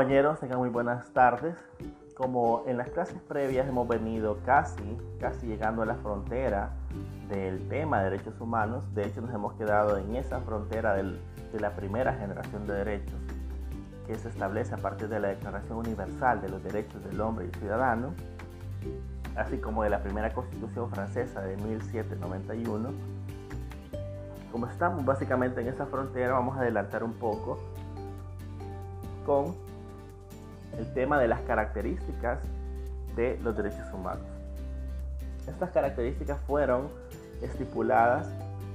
Compañeros, tengan muy buenas tardes. Como en las clases previas hemos venido casi, casi llegando a la frontera del tema de derechos humanos, de hecho nos hemos quedado en esa frontera del, de la primera generación de derechos que se establece a partir de la Declaración Universal de los Derechos del Hombre y el Ciudadano, así como de la primera Constitución francesa de 1791. Como estamos básicamente en esa frontera, vamos a adelantar un poco con el tema de las características de los derechos humanos. Estas características fueron estipuladas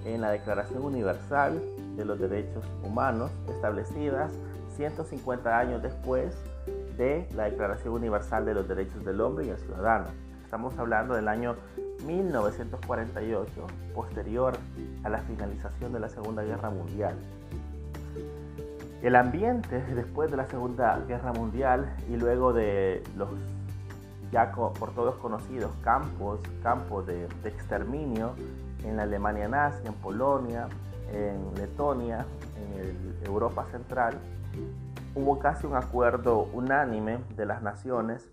en la Declaración Universal de los Derechos Humanos, establecidas 150 años después de la Declaración Universal de los Derechos del Hombre y el Ciudadano. Estamos hablando del año 1948, posterior a la finalización de la Segunda Guerra Mundial. El ambiente después de la Segunda Guerra Mundial y luego de los ya por todos conocidos campos, campos de, exterminio en la Alemania nazi, en Polonia, en Letonia, en Europa Central, hubo casi un acuerdo unánime de las naciones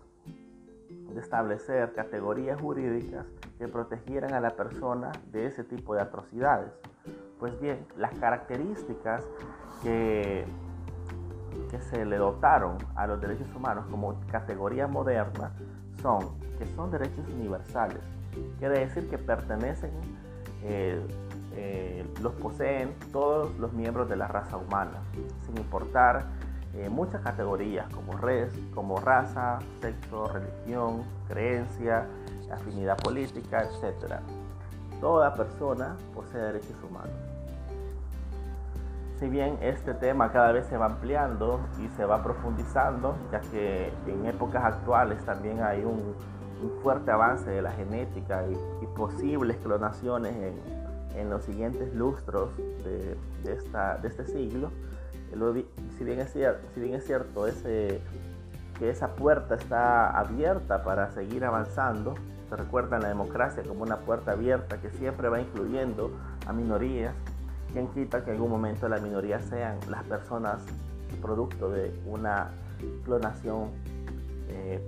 de establecer categorías jurídicas que protegieran a la persona de ese tipo de atrocidades. Pues bien, las características que, se le dotaron a los derechos humanos como categoría moderna son que son derechos universales. Quiere decir que pertenecen, eh, eh, los poseen todos los miembros de la raza humana, sin importar eh, muchas categorías como, res, como raza, sexo, religión, creencia, afinidad política, etc. Toda persona posee derechos humanos. Si bien este tema cada vez se va ampliando y se va profundizando, ya que en épocas actuales también hay un, fuerte avance de la genética y, posibles clonaciones en, los siguientes lustros de, este siglo, si, bien es cierto, si bien es cierto que esa puerta está abierta para seguir avanzando, se recuerda la democracia como una puerta abierta que siempre va incluyendo a minorías, quien quita que en algún momento las minorías sean las personas producto de una clonación eh,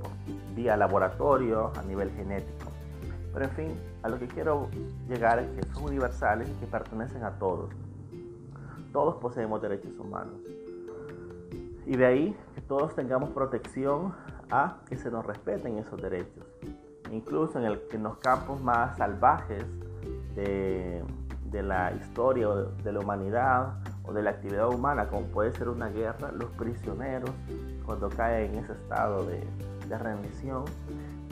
vía laboratorio a nivel genético. Pero en fin, a lo que quiero llegar es que son universales y que pertenecen a todos. Todos poseemos derechos humanos. Y de ahí que todos tengamos protección a que se nos respeten esos derechos. Incluso en los campos más salvajes de, la historia de la humanidad o de la actividad humana, como puede ser una guerra, los prisioneros, cuando caen en ese estado de, de rendición,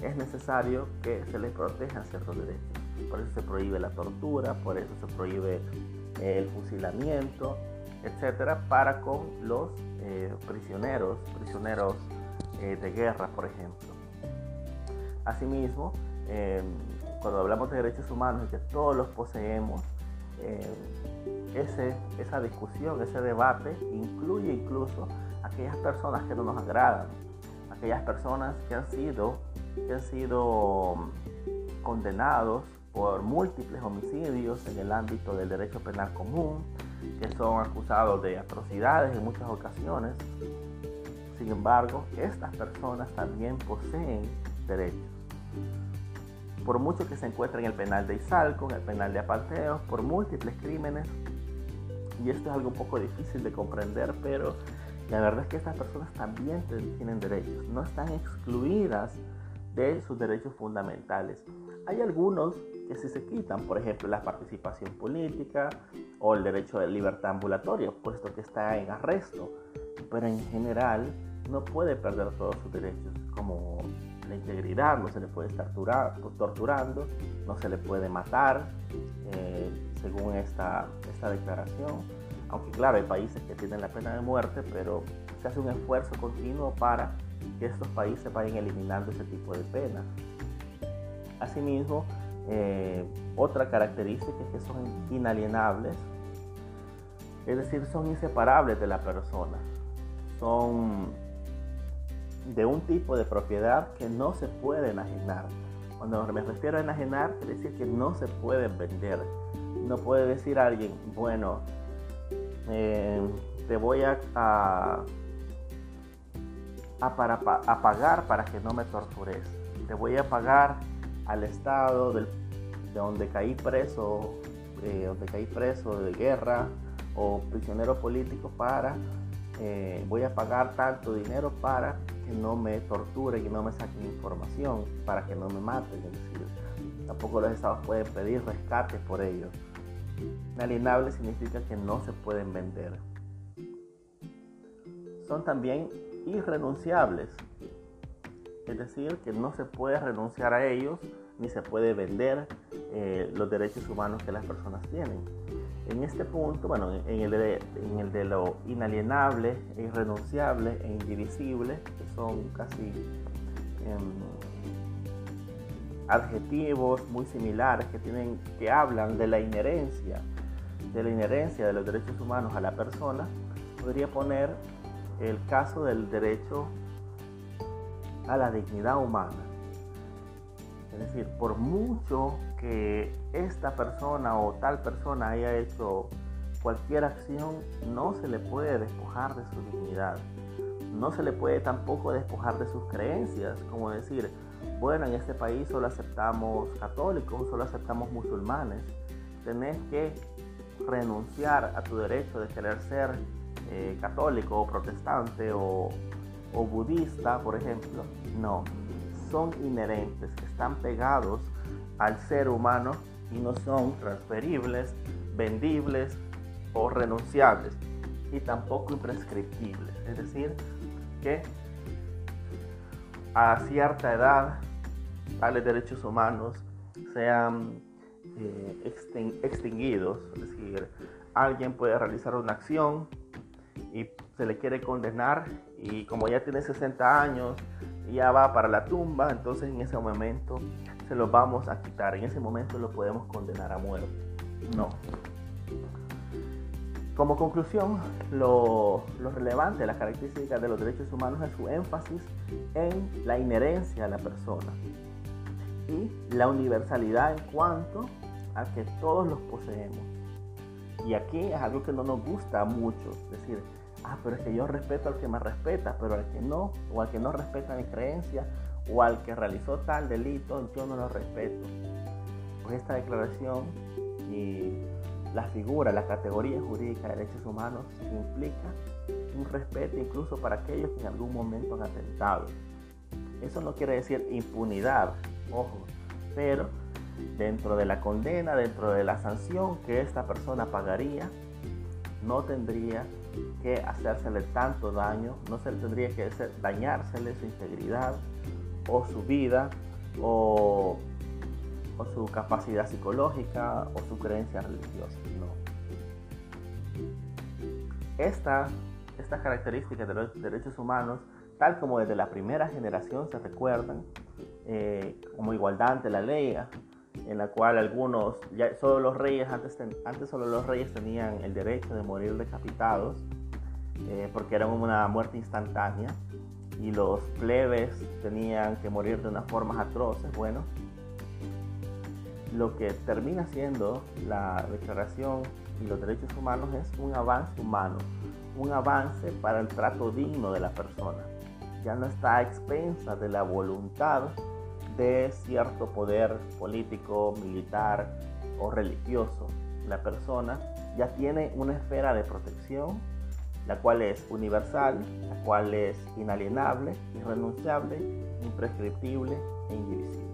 es necesario que se les protejan ciertos derechos. Por eso se prohíbe la tortura, por eso se prohíbe el fusilamiento, etcétera, para con los eh, prisioneros, prisioneros eh, de guerra, por ejemplo. Asimismo, cuando hablamos de derechos humanos que todos los poseemos, em, ese, esa discusión, ese debate incluye incluso aquellas personas que no nos agradan, aquellas personas que han sido, que han sido condenados por múltiples homicidios en el ámbito del derecho penal común, que son acusados de atrocidades en muchas ocasiones. Sin embargo, estas personas también poseen derechos. Por mucho que se encuentren en el penal de Izalco, en el penal de Apalteos, por múltiples crímenes, y esto es algo un poco difícil de comprender, pero la verdad es que estas personas también tienen derechos, no están excluidas de sus derechos fundamentales. Hay algunos que si se quitan, por ejemplo, la participación política o el derecho de libertad ambulatoria, puesto que está en arresto, pero en general no puede perder todos sus derechos, como integridad, no se le puede estar torturando, no se le puede matar, eh, según esta, esta declaración. Aunque claro, hay países que tienen la pena de muerte, pero se hace un esfuerzo continuo para que estos países vayan eliminando ese tipo de penas. Asimismo, eh, otra característica es que son inalienables, es decir, son inseparables de la persona. Son de un tipo de propiedad que no se puede enajenar. Cuando me refiero a enajenar, quiere decir que no se pueden vender. No puede decir alguien, bueno, eh, te voy a, a, para, a pagar para que no me tortures. Te voy a pagar al Estado de donde caí preso, eh, donde caí preso de guerra o prisionero político para, eh, voy a pagar tanto dinero para que no me torturen y no me saquen información, para que no me maten. Es decir, tampoco los estados pueden pedir rescate por ello. Inalienable significa que no se pueden vender. Son también irrenunciables, es decir, que no se puede renunciar a ellos ni se puede vender eh, los derechos humanos que las personas tienen. En este punto, bueno, en el de, lo inalienable, irrenunciable e indivisible, que son casi em, adjetivos muy similares que, tienen, que hablan de la inherencia, de la inherencia de los derechos humanos a la persona, podría poner el caso del derecho a la dignidad humana. Es decir, por mucho que esta persona o tal persona haya hecho cualquier acción, no se le puede despojar de su dignidad. No se le puede tampoco despojar de sus creencias, como decir, bueno, en este país solo aceptamos católicos, solo aceptamos musulmanes. Tenés que renunciar a tu derecho de querer ser eh, católico o protestante o, o budista, por ejemplo. No, son inherentes, están pegados al ser humano y no son transferibles, vendibles o renunciables y tampoco imprescriptibles. Es decir, que a cierta edad tales derechos humanos sean eh, extinguidos. Es decir, alguien puede realizar una acción y se le quiere condenar y como ya tiene 60 años ya va para la tumba, entonces en ese momento se lo vamos a quitar, en ese momento lo podemos condenar a muerte. No. Como conclusión, lo, lo relevante, las características de los derechos humanos es su énfasis en la inherencia a la persona y la universalidad en cuanto a que todos los poseemos. Y aquí es algo que no nos gusta a muchos, es decir, ah, pero es que yo respeto al que me respeta, pero al que no, o al que no respeta mi creencia, o al que realizó tal delito, yo no lo respeto. Pues esta declaración y la figura, la categoría jurídica de derechos humanos implica un respeto incluso para aquellos que en algún momento han atentado. Eso no quiere decir impunidad, ojo, pero dentro de la condena, dentro de la sanción que esta persona pagaría, no tendría que hacérsele tanto daño, no se tendría que hacer, dañársele su integridad o su vida o, o, su capacidad psicológica o su creencia religiosa. No. Esta, estas características de los derechos humanos, tal como desde la primera generación se recuerdan, eh, como igualdad ante la ley, en la cual algunos, ya solo los reyes, antes, antes solo los reyes tenían el derecho de morir decapitados, eh, porque era una muerte instantánea, y los plebes tenían que morir de unas formas atroces. Bueno, lo que termina siendo la declaración y los derechos humanos es un avance humano, un avance para el trato digno de la persona. Ya no está a expensa de la voluntad de cierto poder político, militar o religioso, la persona ya tiene una esfera de protección, la cual es universal, la cual es inalienable, irrenunciable, imprescriptible e indivisible.